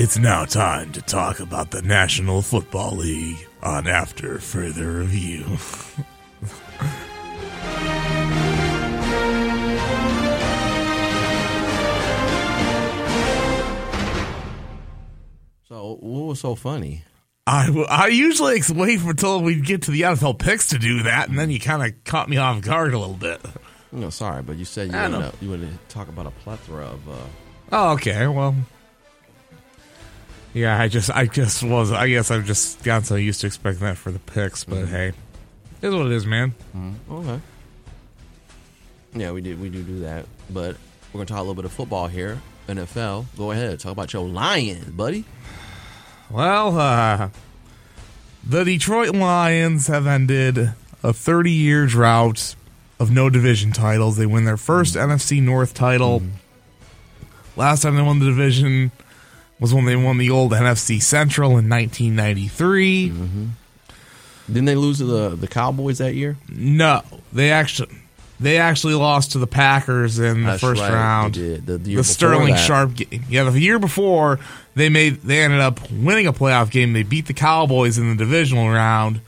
It's now time to talk about the National Football League on After Further Review. So, what was so funny? I, I usually ex- wait for until we get to the NFL picks to do that, and then you kind of caught me off guard a little bit. No, sorry, but you said you wanted, to, you wanted to talk about a plethora of. Uh, Oh, okay. Well, yeah. I just, I just was. I guess I've just gotten so used to expecting that for the picks, but mm-hmm. hey, it is what it is, man. Mm-hmm. okay. Yeah, we did. We do do that, but we're gonna talk a little bit of football here. NFL. Go ahead, talk about your Lions, buddy. Well, uh, the Detroit Lions have ended a 30 year drought of no division titles. They win their first mm-hmm. NFC North title. Last time they won the division was when they won the old NFC Central in 1993. Mm-hmm. Didn't they lose to the the Cowboys that year? No, they actually they actually lost to the Packers in the That's first right, round. they did. The- the The, year before Sterling that. Sharp game. Yeah, the year before they made they ended up winning a playoff game. They beat the Cowboys in the divisional round,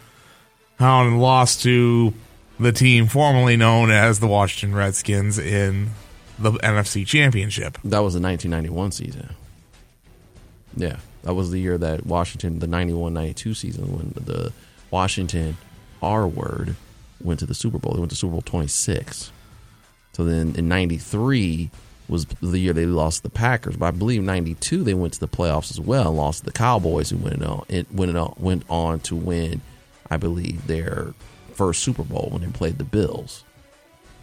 um, and lost to the team formerly known as the Washington Redskins in the NFC Championship. That was the 1991 season. Yeah, that was the year that Washington, the 91-92 season, when the Washington R word went to the Super Bowl. They went to Super Bowl 26. So then in 93 was the year they lost the Packers. But I believe 92 they went to the playoffs as well and lost the Cowboys who went on it went on went on to win I believe their first Super Bowl when they played the Bills.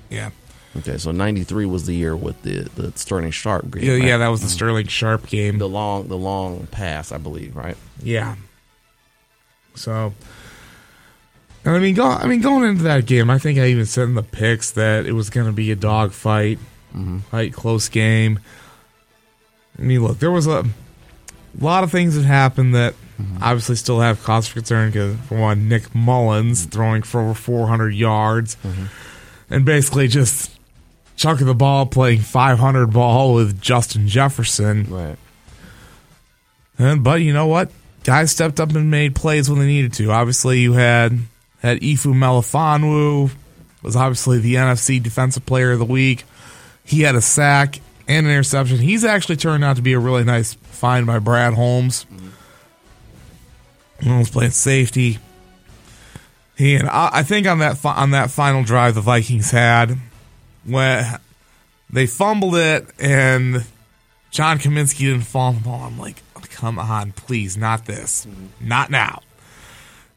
Yeah, Okay, so 93 was the year with the the Sterling Sharpe game. yeah, right? yeah. That was the Sterling Sharpe game. the long the long pass, I believe, right? Yeah. So, and I mean, go, I mean, going into that game, I think I even said in the picks that it was going to be a dog fight, fight, mm-hmm. close game. I mean, look, there was a lot of things that happened that mm-hmm. obviously still have cause for concern. Because for one, Nick Mullens throwing for over 400 yards, mm-hmm. and basically just chucking the ball, playing 500 ball with Justin Jefferson. Right. And, but you know what? Guys stepped up and made plays when they needed to. Obviously, you had had Ifu Melifonwu was obviously the NFC Defensive Player of the Week. He had a sack and an interception. He's actually turned out to be a really nice find by Brad Holmes. Holmes playing safety. He and I, I think on that on that final drive the Vikings had when they fumbled it and John Cominsky didn't fall on the ball. I'm like, come on, please, not this, mm-hmm. not now.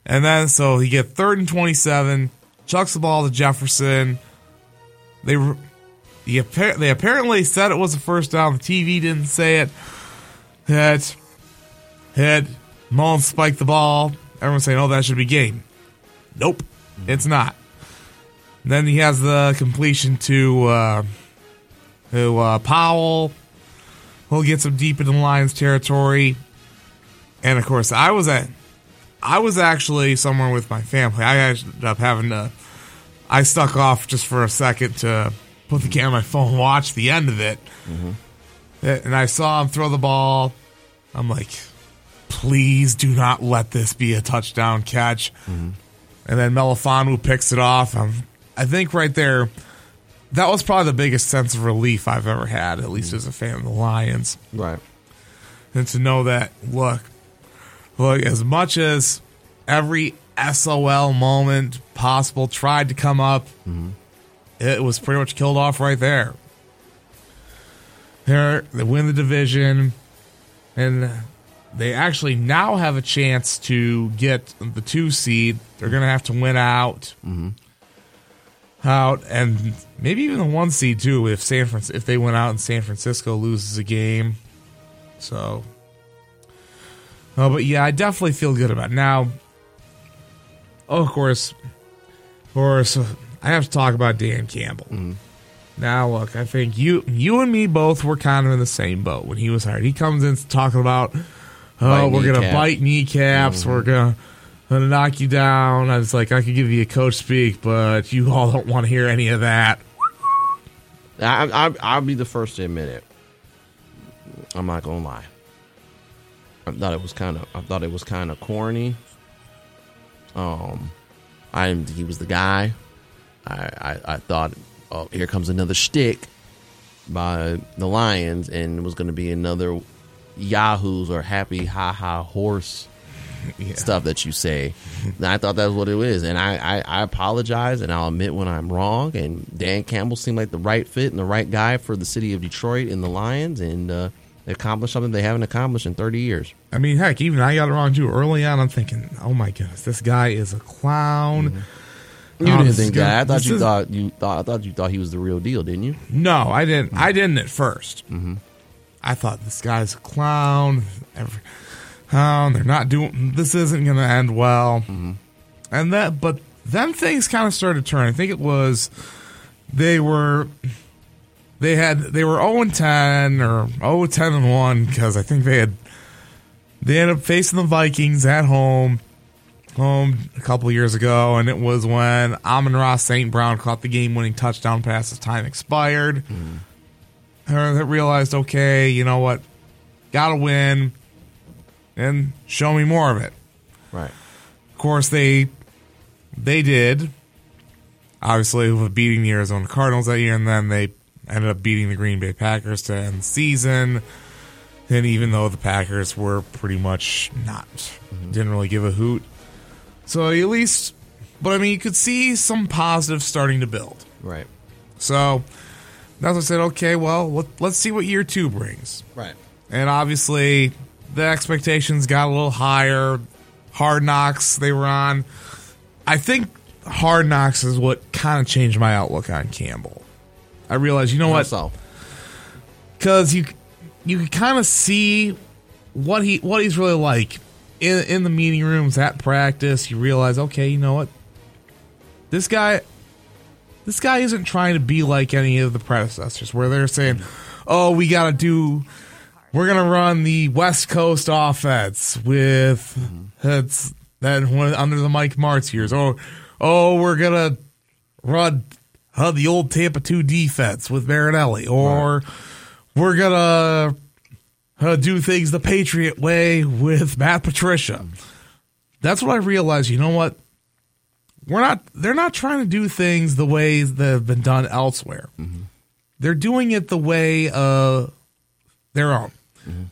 And then so he get third and twenty seven, chucks the ball to Jefferson. They were- he appar- they apparently said it was a first down. The TV didn't say it. That had Mullens spiked the ball. Everyone's saying, "Oh, that should be game." Nope, mm-hmm. it's not. Then he has the completion to uh, to uh, Powell. He'll get some deep into Lions territory, and of course, I was at I was actually somewhere with my family. I ended up having to. I stuck off just for a second to put the camera on my phone, watch the end of it, and I saw him throw the ball. I'm like, please do not let this be a touchdown catch. And then Melifonwu picks it off. Um, I think right there, that was probably the biggest sense of relief I've ever had, at least mm. as a fan of the Lions. Right. And to know that, look, look, as much as every SOL moment possible tried to come up, mm-hmm. it was pretty much killed off right there. There, they win the division, and they actually now have a chance to get the two seed. They're going to have to win out, mm-hmm. Out, and maybe even the one seed too. If San Fran- if they went out and San Francisco loses a game, so. Oh, but yeah, I definitely feel good about it. now. Oh, of course, of course, I have to talk about Dan Campbell. Mm-hmm. Now, look, I think you you and me both were kind of in the same boat when he was hired. He comes in talking about, oh, Bite we're gonna bite kneecaps, we're mm-hmm. gonna gonna knock you down. I was like, I could give you a coach speak, but you all don't want to hear any of that. I, I, I'll be the first to admit it. I'm not gonna lie. I thought it was kind of. I thought it was kind of corny. Um, I didn't think he was the guy. I, I, I thought, oh, here comes another shtick by the Lions, and it was to be another Yahoo's or happy ha ha horse Yeah. stuff that you say. And I thought that's what it was, and I, I, I apologize, and I'll admit when I'm wrong. And Dan Campbell seemed like the right fit and the right guy for the city of Detroit and the Lions, and uh, accomplished something they haven't accomplished in 30 years. I mean, heck, even I got it wrong too. Early on, I'm thinking, oh my goodness, this guy is a clown. You Oh, didn't this is think that? I thought you is- thought you thought I thought you thought he was the real deal, didn't you? No, I didn't. I didn't at 1st Mm-hmm. I thought this guy's a clown. Every, oh, they're not doing. This isn't going to end well. Mm-hmm. And that, but then things kind of started to turn. I think it was they were they had they were zero and ten or 0 10 and one because I think they had they ended up facing the Vikings at home. Home a couple years ago, and it was when Amon-Ra St. Brown caught the game winning touchdown pass as time expired. Mm-hmm. Her that realized, okay, you know what, gotta win, and show me more of it. Right. Of course, they they did. Obviously, with beating the Arizona Cardinals that year, and then they ended up beating the Green Bay Packers to end the season. And even though the Packers were pretty much not, mm-hmm. didn't really give a hoot. So at least, but I mean, you could see some positives starting to build. Right. So that's what I said. Okay, well, let, let's see what year two brings. Right. And obviously, the expectations got a little higher. Hard Knocks they were on. I think Hard Knocks is what kind of changed my outlook on Campbell. I realized, you know what? So Because you you can kind of see what he what he's really like in in the meeting rooms at practice. You realize, okay, you know what? This guy, this guy isn't trying to be like any of the predecessors, where they're saying, "Oh, we got to do." We're gonna run the West Coast offense with that's that one under the Mike Martz years. Oh, oh, we're gonna run uh, the old Tampa two defense with Marinelli, or we're gonna uh, do things the Patriot way with Matt Patricia. That's what I realized. You know what? We're not. They're not trying to do things the ways that have been done elsewhere. They're doing it the way uh their own.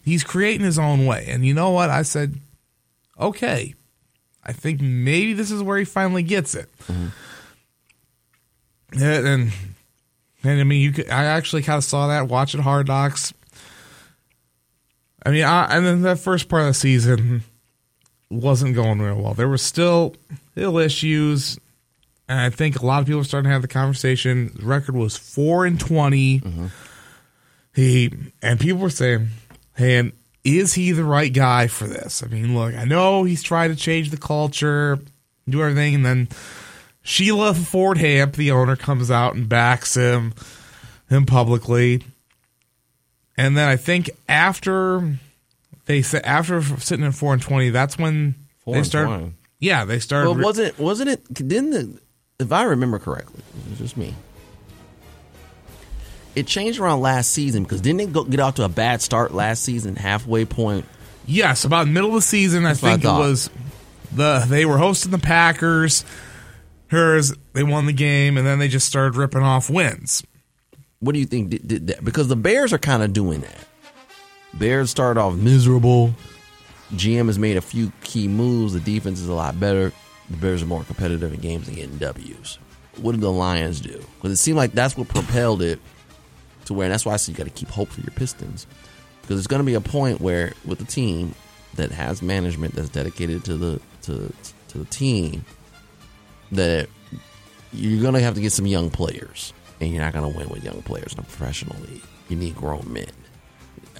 He's creating his own way, and you know what? I said, okay. I think maybe this is where he finally gets it. And, and and I mean, you could. I actually kind of saw that watching Hard Knocks. I mean, I, and then that first part of the season wasn't going real well. There were still ill issues, and I think a lot of people are starting to have the conversation. The record was four and 20 mm-hmm. He and people were saying, "Hey, and is he the right guy for this?" I mean, look, I know he's trying to change the culture, do everything, and then Sheila Ford Hamp, the owner, comes out and backs him him publicly. And then I think after they said after sitting at four and twenty, that's when Four they started. Yeah, they started. Well, wasn't wasn't it? Didn't the, if I remember correctly, it was just me. It changed around last season because didn't it go, get off to a bad start last season, halfway point? Yes, about middle of the season, I what I think it was the they were hosting the Packers. Hers, they won the game, and then they just started ripping off wins. What do you think did, did that? Because the Bears are kind of doing that. Bears started off miserable. GM has made a few key moves. The defense is a lot better. The Bears are more competitive in games and getting W's. What did the Lions do? Because it seemed like that's what propelled it to where, and that's why I said you got to keep hope for your Pistons. Because there's going to be a point where, with the team, that has management that's dedicated to the to to the team that you're gonna have to get some young players, and you're not gonna win with young players in a professional league. You need grown men.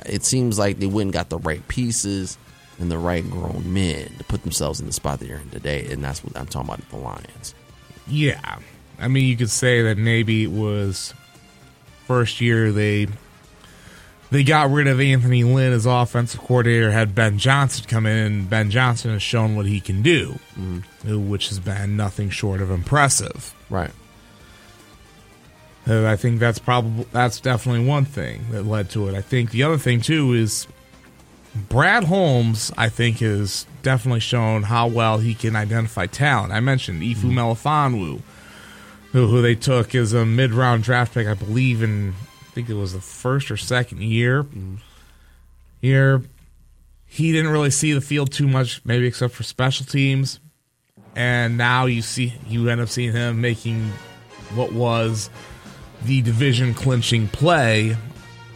It seems like they and got the right pieces and the right grown men to put themselves in the spot that they're in today, and that's what I'm talking about the Lions. Yeah. I mean, you could say that maybe it was first year they they got rid of Anthony Lynn as offensive coordinator, had Ben Johnson come in, and Ben Johnson has shown what he can do, mm-hmm. which has been nothing short of impressive. Right. And I think that's probably that's definitely one thing that led to it. I think the other thing too is Brad Holmes. I think has definitely shown how well he can identify talent. I mentioned Ifu mm-hmm. Melifonwu, who, who they took as a mid-round draft pick, I believe in I think it was the first or second year. Mm-hmm. Here, he didn't really see the field too much, maybe except for special teams. And now you see you end up seeing him making what was the division clinching play.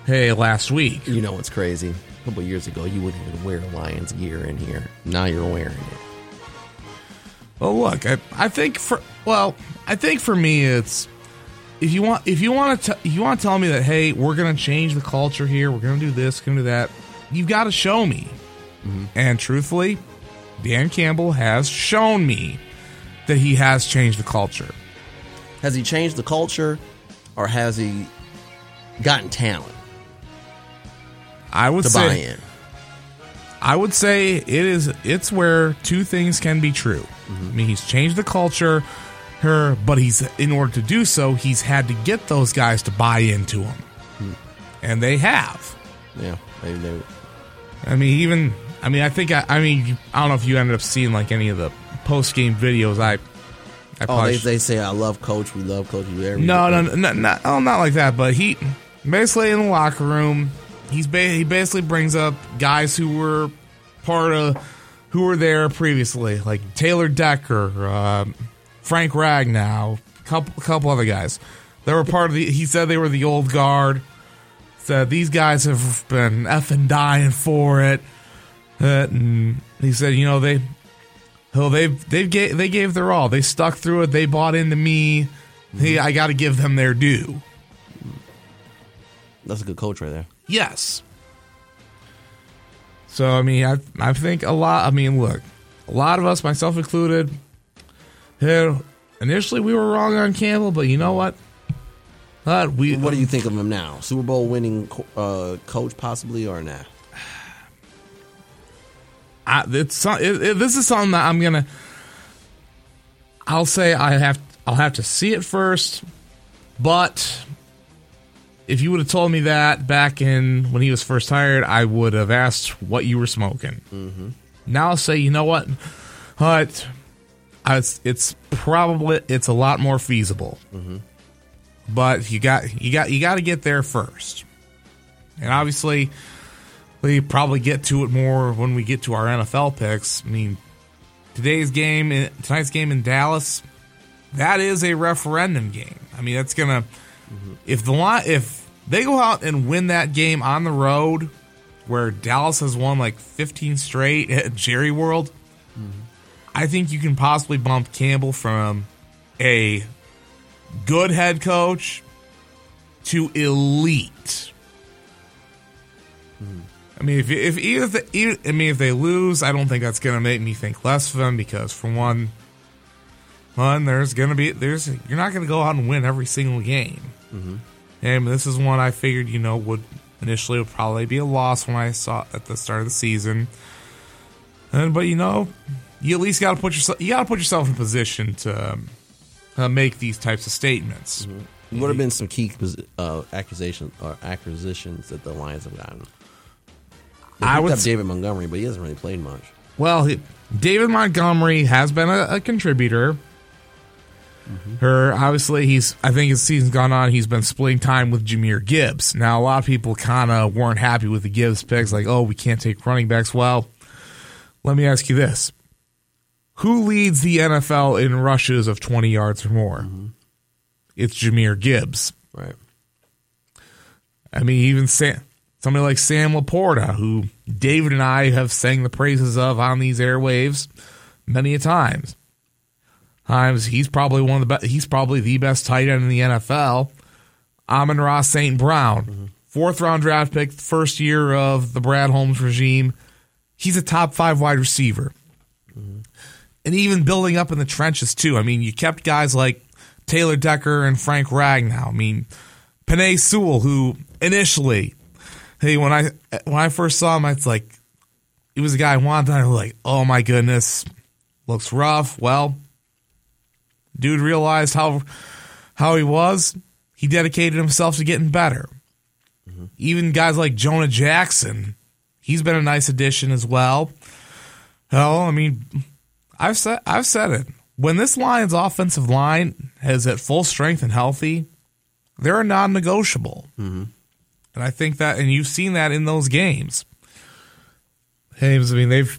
Hey, last week. You know what's crazy? A couple years ago, you wouldn't even wear Lions gear in here. Now you're wearing it. Well, look, I, I think for well, I think for me, it's if you want if you want to you want to tell me that hey, we're gonna change the culture here, we're gonna do this, gonna do that, you've got to show me. Mm-hmm. And truthfully, Dan Campbell has shown me that he has changed the culture. Has he changed the culture, or has he gotten talent I would to say buy in? I would say it is it's where two things can be true. I mean, he's changed the culture, her, but he's in order to do so, he's had to get those guys to buy into him, hmm. and they have. Yeah, they, they, I mean, even I mean, I think I, I mean, I don't know if you ended up seeing like any of the post game videos. I, I oh, they, they say I love Coach. We love Coach. We every no, no, no, no, no, oh, not like that. But he basically in the locker room, he's ba- he basically brings up guys who were part of who were there previously, like Taylor Decker, uh, Frank Ragnow, a couple couple other guys. They were part of the. He said they were the old guard. Said these guys have been effing dying for it. Uh, and he said, you know they. Oh, they they gave they gave their all. They stuck through it. They bought into me. Hey, I got to give them their due. That's a good coach right there. Yes. So I mean, I I think a lot. I mean, look, a lot of us, myself included, yeah, initially we were wrong on Campbell, but you know what? Uh, we What do you think of him now? Super Bowl winning co- uh, coach, possibly or not? I, it's it, it, this is something that I'm gonna. I'll say I have I'll have to see it first, but if you would have told me that back in when he was first hired, I would have asked what you were smoking. Mm-hmm. Now I'll say, you know what, but it's, it's probably it's a lot more feasible. Mm-hmm. But you got you got you got to get there first, and obviously we probably get to it more when we get to our NFL picks. I mean, today's game, eh, tonight's game in Dallas, that is a referendum game. I mean, that's gonna mm-hmm. if the line if they go out and win that game on the road, where Dallas has won like 15 straight at Jerry World, mm-hmm. I think you can possibly bump Campbell from a good head coach to elite. Mm-hmm. I mean, if if even if, they, even, I mean if they lose, I don't think that's going to make me think less of them because for one, one there's going to be there's you're not going to go out and win every single game, mm-hmm. And this is one I figured you know would initially would probably be a loss when I saw it at the start of the season, and but you know you at least got to put yourself you got to put yourself in a position to um, uh, make these types of statements. What have been some key uh, accusations or acquisitions that the Lions have gotten? They I would up David Montgomery, but he hasn't really played much. Well, he, David Montgomery has been a, a contributor. Her obviously he's I think his season's gone on. He's been splitting time with Jahmyr Gibbs. Now a lot of people kind of weren't happy with the Gibbs picks, like oh we can't take running backs. Well, let me ask you this: Who leads the NFL in rushes of twenty yards or more? Mm-hmm. It's Jahmyr Gibbs. Right. I mean, even Sam, somebody like Sam LaPorta, who David and I have sang the praises of on these airwaves many a times. Times he's probably one of the best. He's probably the best tight end in the NFL. Amon-Ra St. Brown, mm-hmm. fourth round draft pick, first year of the Brad Holmes regime. He's a top five wide receiver. Mm-hmm. And even building up in the trenches, too. I mean, you kept guys like Taylor Decker and Frank Ragnow. I mean, Penei Sewell, who initially, hey, when I when I first saw him, it's like he was a guy I wanted. I was like, oh my goodness, looks rough. Well, dude realized how how he was. He dedicated himself to getting better. Mm-hmm. Even guys like Jonah Jackson, he's been a nice addition as well. Hell, I mean, I've said I've said it. When this Lions offensive line is at full strength and healthy, they're a non-negotiable. Mm-hmm. And I think that, and you've seen that in those games. Games, I mean, they've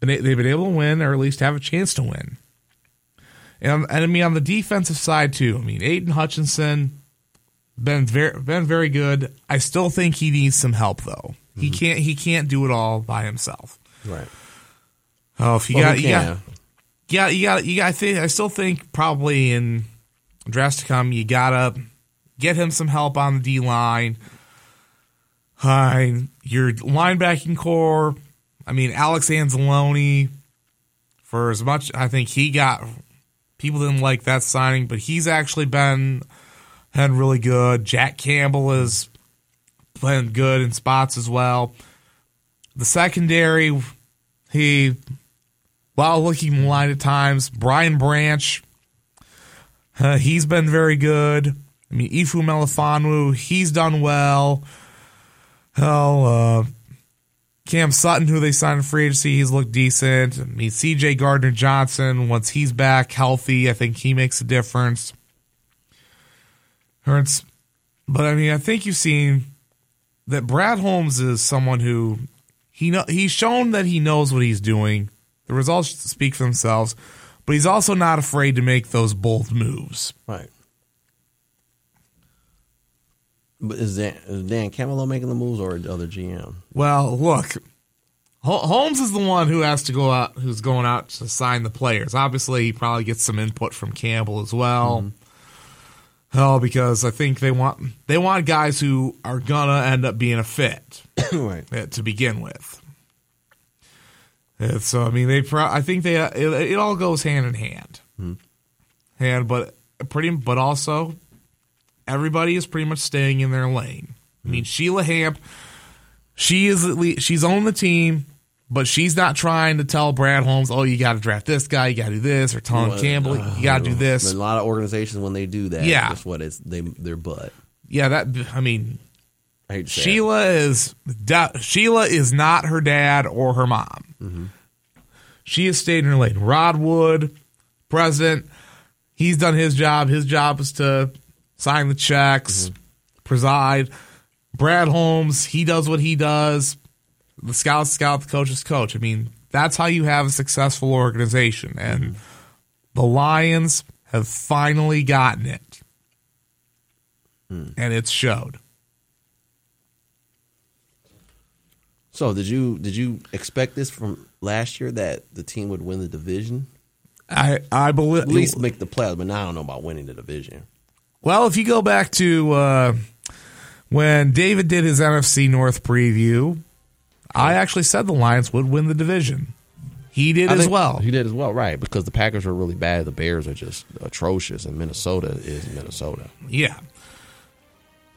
been, they've been able to win, or at least have a chance to win. And, and I mean, on the defensive side too. I mean, Aidan Hutchinson been very been very good. I still think he needs some help though. He mm-hmm. can't he can't do it all by himself. Right. Oh, if you Well, got you got yeah, you got you got. I think I still think probably in drafts to come, you gotta get him some help on the D line. Hi, your linebacking core. I mean, Alex Anzalone. For as much, I think he got people didn't like that signing, but he's actually been been really good. Jack Campbell is playing good in spots as well. The secondary, he while looking maligned at times. Brian Branch, uh, he's been very good. I mean, Ifu Melifonwu, he's done well. Hell, uh, Cam Sutton, who they signed in free agency, he's looked decent. I mean, CJ Gardner Johnson, once he's back healthy, I think he makes a difference. Hurts. But I mean, I think you've seen that Brad Holmes is someone who he know he's shown that he knows what he's doing. The results speak for themselves, but he's also not afraid to make those bold moves. Right. But is Dan, is Dan Campbell making the moves or the other GM? Well, look, Holmes is the one who has to go out, who's going out to sign the players. Obviously, he probably gets some input from Campbell as well. Hell, because I think they want they want guys who are gonna end up being a fit. right. uh, to begin with. And so I mean, they. Pro- I think they. It, it all goes hand in hand. And but pretty, but also, everybody is pretty much staying in their lane. I mean, Sheila Hamp, she is at least she's on the team, but she's not trying to tell Brad Holmes, "Oh, you got to draft this guy, you got to do this," or telling Campbell, "You got to do this." A lot of organizations when they do that, Yeah. that's what it's they their butt. Yeah, that. I mean, I hate to say it. Sheila is da- Sheila is not her dad or her mom. Mm-hmm. She has stayed in her lane. Rod Wood, president, he's done his job. His job is to sign the checks, mm-hmm. preside. Brad Holmes, he does what he does. The scout, scout, the coach is coach. I mean, that's how you have a successful organization. And mm-hmm. the Lions have finally gotten it. Mm. And it's showed. So did you did you expect this from last year that the team would win the division? I I believe At least make the playoffs, but now I don't know about winning the division. Well, if you go back to uh, when David did his NFC North preview, I actually said the Lions would win the division. He did I as well. He did as well, right? Because the Packers are really bad. The Bears are just atrocious, and Minnesota is Minnesota. Yeah.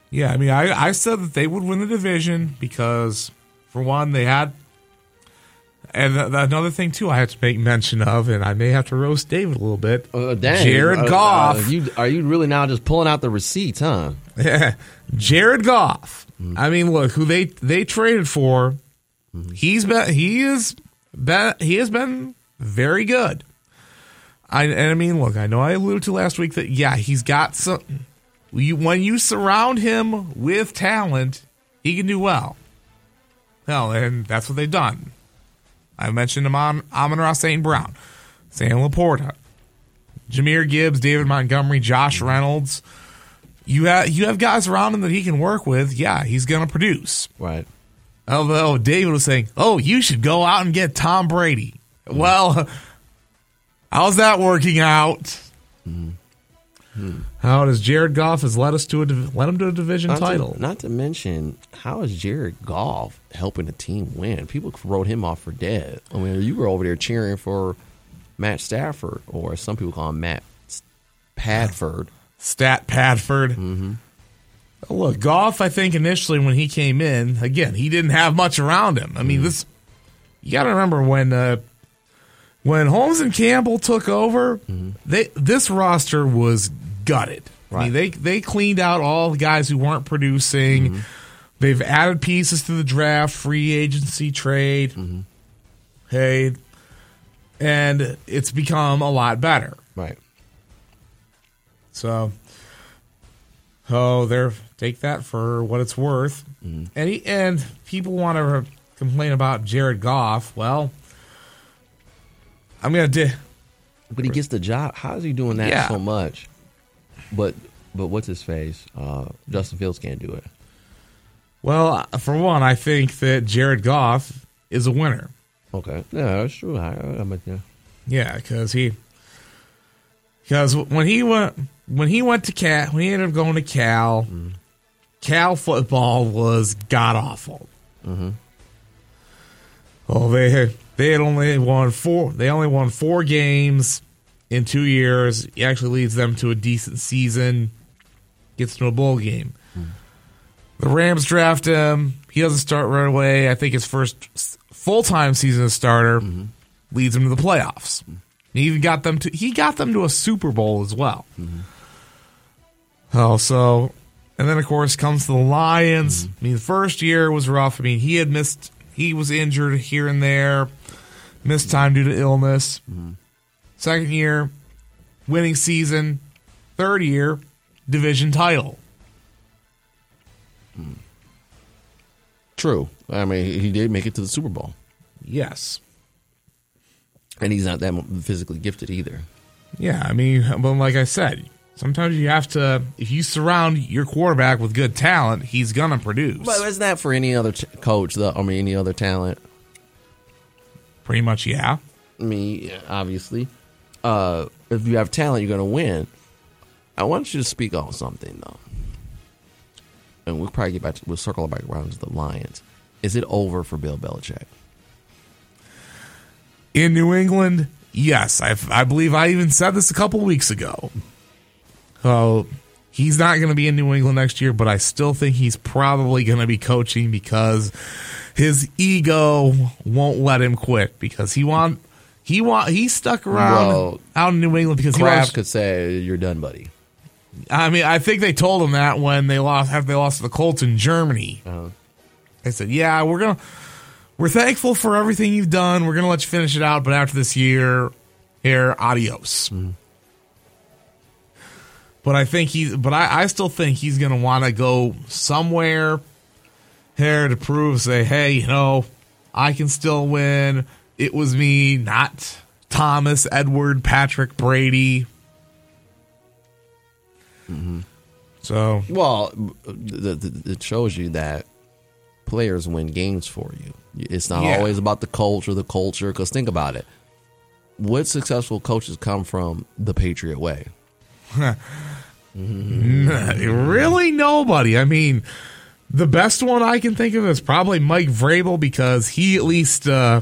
Yeah, I mean, I, I said that they would win the division because, for one, they had. And th- another thing, too, I have to make mention of, and I may have to roast David a little bit. Uh, dang. Jared Uh, Goff. uh, you, are you really now just pulling out the receipts, huh? Yeah, Jared Goff. I mean, look who they they traded for. He's been he is been he has been very good. I and I mean, look, I know I alluded to last week that yeah, he's got some. You, when you surround him with talent, he can do well. Hell, and that's what they've done. I mentioned Amon, Amon-Ra St. Brown, Sam LaPorta, Jahmyr Gibbs, David Montgomery, Josh Reynolds. you have you have guys around him that he can work with. Yeah, he's going to produce. Right. Although David was saying, "Oh, you should go out and get Tom Brady." Mm-hmm. Well, how's that working out? Mm-hmm. How does Jared Goff has led us to a led him to a division Not title? To, not to mention, how is Jared Goff helping the team win? People wrote him off for dead. I mean, you were over there cheering for Matt Stafford, or some people call him Matt Padford. Stat Padford. Mm-hmm. Look, Goff. I think initially when he came in, again, he didn't have much around him. I mean, mm-hmm. this you got to remember when uh, when Holmes and Campbell took over, mm-hmm. they this roster was gutted. I mean, they they cleaned out all the guys who weren't producing. Mm-hmm. They've added pieces to the draft, free agency, trade. Mm-hmm. Hey, and it's become a lot better. Right. So, oh, they're take that for what it's worth. Mm-hmm. And he, and people want to complain about Jared Goff. Well, I'm gonna di- But he gets the job. How is he doing that Yeah. so much? But but what's his face? Uh, Justin Fields can't do it. well for one, I think that Jared Goff is a winner. Okay. Yeah, that's true. I, I'm yeah. Yeah, because he because when he went when he went to Cal when he ended up going to Cal, Cal football was god awful. Mm-hmm. Oh, they had they had only won four. They only won four games in two years. He actually leads them to a decent season. Gets to a bowl game. The Rams draft him. He doesn't start right away. I think his first full time season as starter leads him to the playoffs. He even got them to he got them to a Super Bowl as well. Oh, so and then of course comes the Lions. Mm-hmm. I mean, the first year was rough. I mean, he had missed he was injured here and there, missed time due to illness. Mm-hmm. Second year, winning season. Third year, division title. True. I mean, he- did make it to the Super Bowl, Yes. and he's not that physically gifted either. Yeah, I mean, but like I said, sometimes you have to if you surround your quarterback with good talent, he's gonna produce. But isn't that for any other t- coach? The, I mean, any other talent? Pretty much, yeah. Me, obviously, uh, if you have talent, you're going to win. I want you to speak on something though, and we'll probably get back. To, we'll circle back around to the Lions. Is it over for Bill Belichick? In New England, yes. I I believe I even said this a couple weeks ago. So he's not going to be in New England next year, but I still think he's probably going to be coaching because his ego won't let him quit because he want he want he stuck around Well, out in New England because he Kraft could say, "You're done, buddy." I mean, I think they told him that when they lost after they lost to the Colts in Germany. Uh-huh. They said, "Yeah, we're gonna we're thankful for everything you've done. We're gonna let you finish it out, but after this year, here, adios." But I think he, but I, I still think he's gonna want to go somewhere here to prove, say, hey, you know, I can still win. It was me, not Thomas, Edward, Patrick, Brady. So Well, th- th- it shows you that players win games for you. It's not Yeah. always about the culture, the culture. Because think about it: what successful coaches come from the Patriot way? really nobody. I mean, the best one I can think of is probably Mike Vrabel because he at least uh,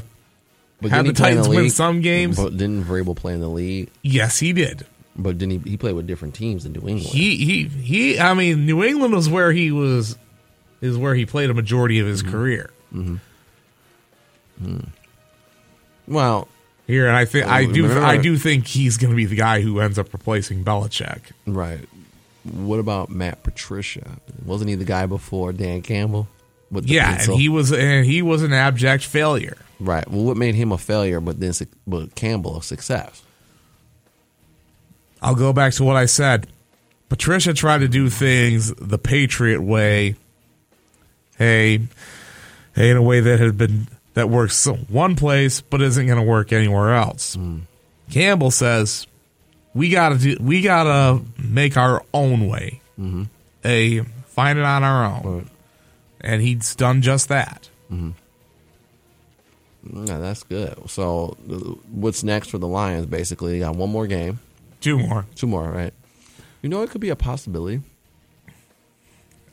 But Had the he play in Titans win some games? But didn't Vrabel play in the league? yes, he did. But didn't he? He played with different teams in New England. He he he. I mean, New England was where he was is where he played a majority of his career. Hmm. well, Here, and I think I do Remember- I do think he's going to be the guy who ends up replacing Belichick. right. What about Matt Patricia? Wasn't he the guy before Dan Campbell? With the Yeah, pencil? and he was and he was an abject failure. Right. Well, what made him a failure, but then but Campbell a success? I'll go back to what I said. Patricia tried to do things the Patriot way. Hey, hey, in a way that had been that works one place but isn't going to work anywhere else. Hmm. Campbell says we got to do we got to make our own way. Mm-hmm. a find it on our own, Right. and he's done just that. Mm-hmm. Yeah, that's good. So, what's next for the Lions? Basically, they got one more game, Two more. two more, right? You know, it could be a possibility.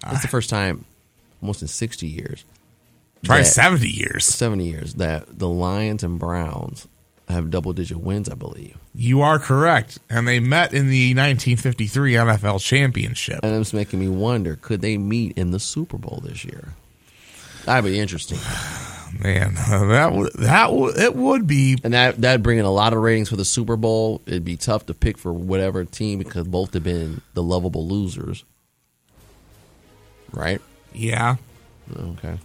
It's the first time, almost in sixty years, Try seventy years. seventy years, that the Lions and Browns have double-digit wins. I believe, You are correct, and they met in the 1953 NFL Championship. and it's making me wonder: could they meet in the Super Bowl this year? That'd be interesting, Man, that would that would it would be and that that'd bring in a lot of ratings for the Super Bowl. It'd be tough to pick for whatever team because both have been the lovable losers, right? yeah. Okay.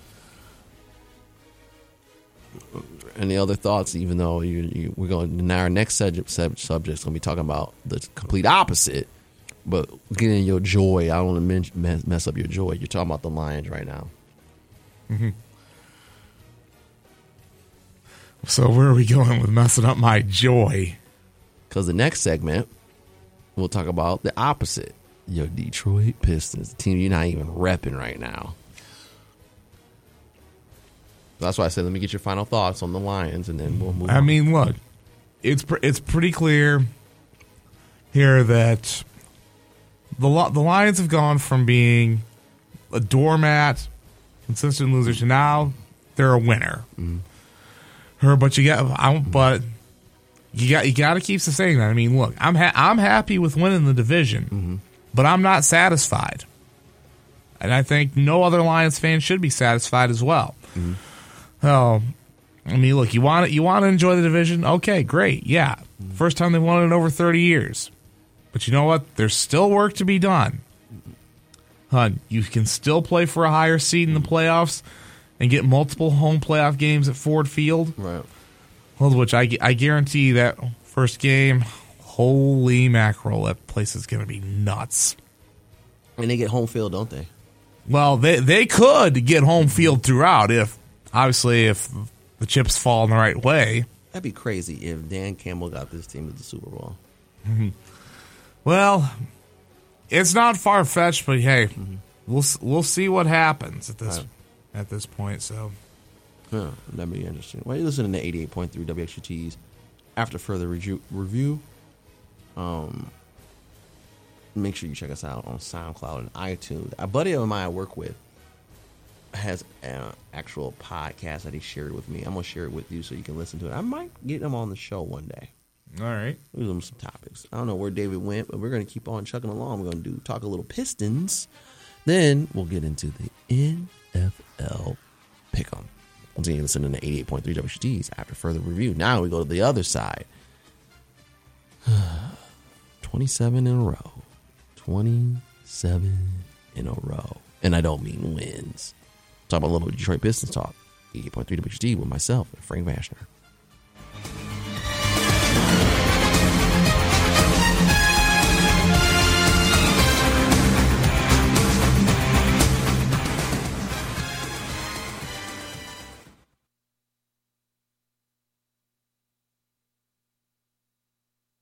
Any other thoughts? Even though you, you we're going now, our next subject subject is going to be talking about the complete opposite. But getting your joy, I don't want to mess, mess up your joy. You're talking about the Lions right now. Mm-hmm. So where are we going with messing up my joy? Because the next segment, we'll talk about the opposite. Your Detroit Pistons, the team you're not even repping right now. That's why I said, let me get your final thoughts on the Lions, and then we'll move. I on. mean, look, it's pr- it's pretty clear here that the Li- the Lions have gone from being a doormat, consistent loser to now they're a winner. Mm-hmm. Her, but you got, I, but you got you got to keep saying that. I mean, look, I'm ha- I'm happy with winning the division, mm-hmm. but I'm not satisfied, and I think no other Lions fan should be satisfied as well. Oh, I mean, look, you want it, you want to enjoy the division? Okay, great. Yeah. Mm-hmm. First time they've won it in over 30 years. But you know what? There's still work to be done. Hun, you can still play for a higher seed in the playoffs and get multiple home playoff games at Ford Field. right. Well, which I, I guarantee that first game, holy mackerel, that place is going to be nuts. And they get home field, don't they? Well, they they could get home field throughout if obviously if the chips fall in the right way. That'd be crazy if Dan Campbell got this team to the Super Bowl. Mm-hmm. Well, it's not far fetched, but hey, mm-hmm. we'll we'll see what happens at this Right. At this point. So Huh, that'd be interesting. Well, you're listening to 88.3 WXUT's. After further review, review, um, make sure you check us out on SoundCloud and iTunes. A buddy of mine I work with has an actual podcast that he shared with me. I'm gonna share it with you so you can listen to it. I might get him on the show one day. all right, We'll give him some topics. I don't know where David went, but we're going to keep on chugging along. We're going to do talk a little Pistons. Then we'll get into the NFL pick'em. Continue listening to 88.3 WTDs after further review. Now we go to the other side. 27 in a row. 27 in a row. And I don't mean wins. Talk about a little Detroit Pistons talk. 88.3 WGD with myself and Frank Vashner.